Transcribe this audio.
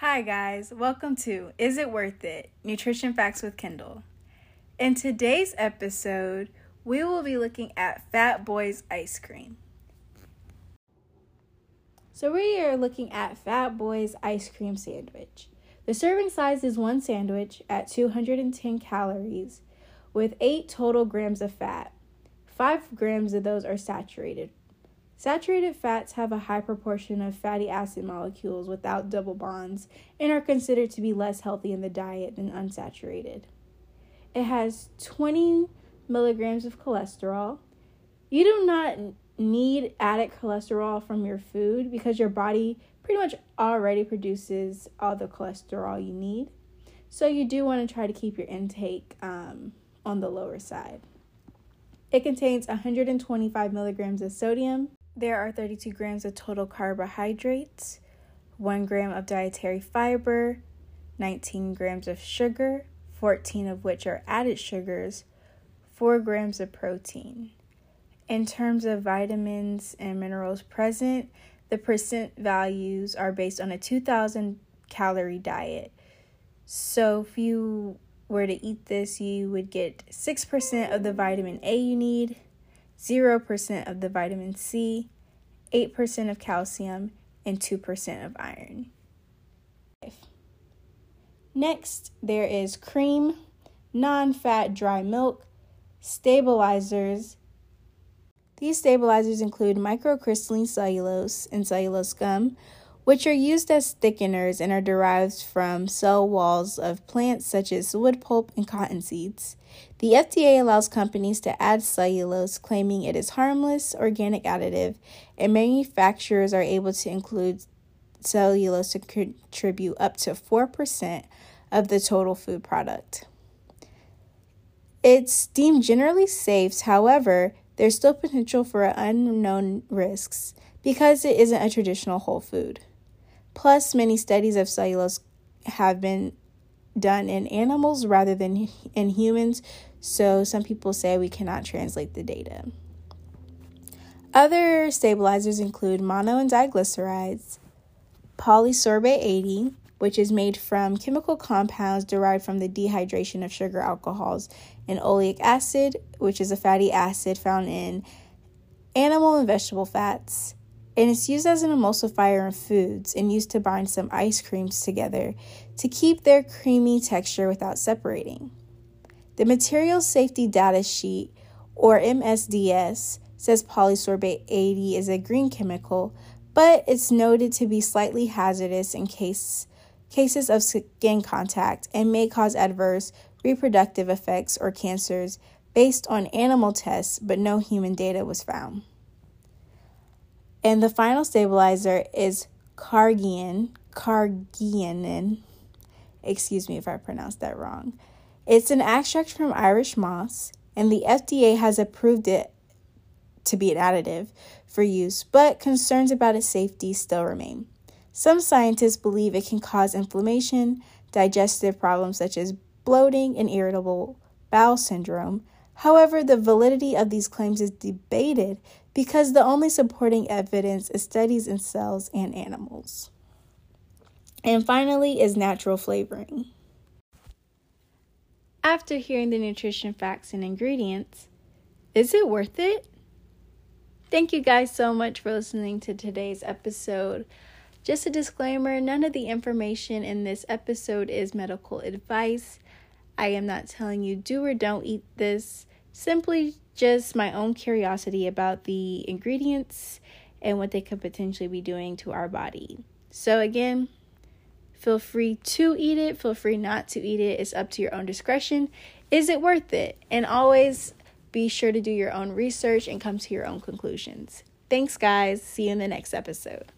Hi, guys. Welcome to Is It Worth It? Nutrition Facts with Kendall. In today's episode, we will be looking at Fat Boys ice cream. So, we are looking at Fat Boys ice cream sandwich. The serving size is one sandwich at 210 calories with 8 total grams of fat. 5 grams of those are saturated Saturated fats have a high proportion of fatty acid molecules without double bonds and are considered to be less healthy in the diet than unsaturated. It has 20 milligrams of cholesterol. You do not need added cholesterol from your food because your body pretty much already produces all the cholesterol you need. So, you do want to try to keep your intake um, on the lower side. It contains 125 milligrams of sodium, there are 32 grams of total carbohydrates, 1 gram of dietary fiber, 19 grams of sugar, 14 of which are added sugars, 4 grams of protein. In terms of vitamins and minerals present, the percent values are based on a 2000 calorie diet. So if you were to eat this, you would get 6% of the vitamin A you need, 0% of the vitamin C, 8% of calcium, and 2% of iron. Next, there is cream, non fat dry milk, stabilizers. These stabilizers include microcrystalline cellulose and cellulose gum, which are used as thickeners and are derived from cell walls of plants such as wood pulp and cotton seeds. The FDA allows companies to add cellulose, claiming it is harmless organic additive, and manufacturers are able to include cellulose to contribute up to 4% of the total food product. It's deemed generally safe, however, there's still potential for unknown risks because it isn't a traditional whole food. Plus, many studies of cellulose have been done in animals rather than in humans, so some people say we cannot translate the data. Other stabilizers include mono and diglycerides, polysorbate 80, which is made from chemical compounds derived from the dehydration of sugar alcohols, and oleic acid, which is a fatty acid found in animal and vegetable fats, and it's used as an emulsifier in foods and used to bind some ice creams together to keep their creamy texture without separating. The Material Safety Data Sheet, or MSDS, says polysorbate 80 is a green chemical, but it's noted to be slightly hazardous in case, cases of skin contact and may cause adverse reproductive effects or cancers based on animal tests, but no human data was found. And the final stabilizer is Cargian, Cargianin. Excuse me if I pronounced that wrong. It's an extract from Irish moss, and the FDA has approved it to be an additive for use, but concerns about its safety still remain. Some scientists believe it can cause inflammation, digestive problems such as bloating, and irritable bowel syndrome. However, the validity of these claims is debated because the only supporting evidence is studies in cells and animals. And finally, is natural flavoring. After hearing the nutrition facts and ingredients, is it worth it? Thank you guys so much for listening to today's episode. Just a disclaimer none of the information in this episode is medical advice. I am not telling you do or don't eat this simply just my own curiosity about the ingredients and what they could potentially be doing to our body. So, again, feel free to eat it, feel free not to eat it. It's up to your own discretion. Is it worth it? And always be sure to do your own research and come to your own conclusions. Thanks, guys. See you in the next episode.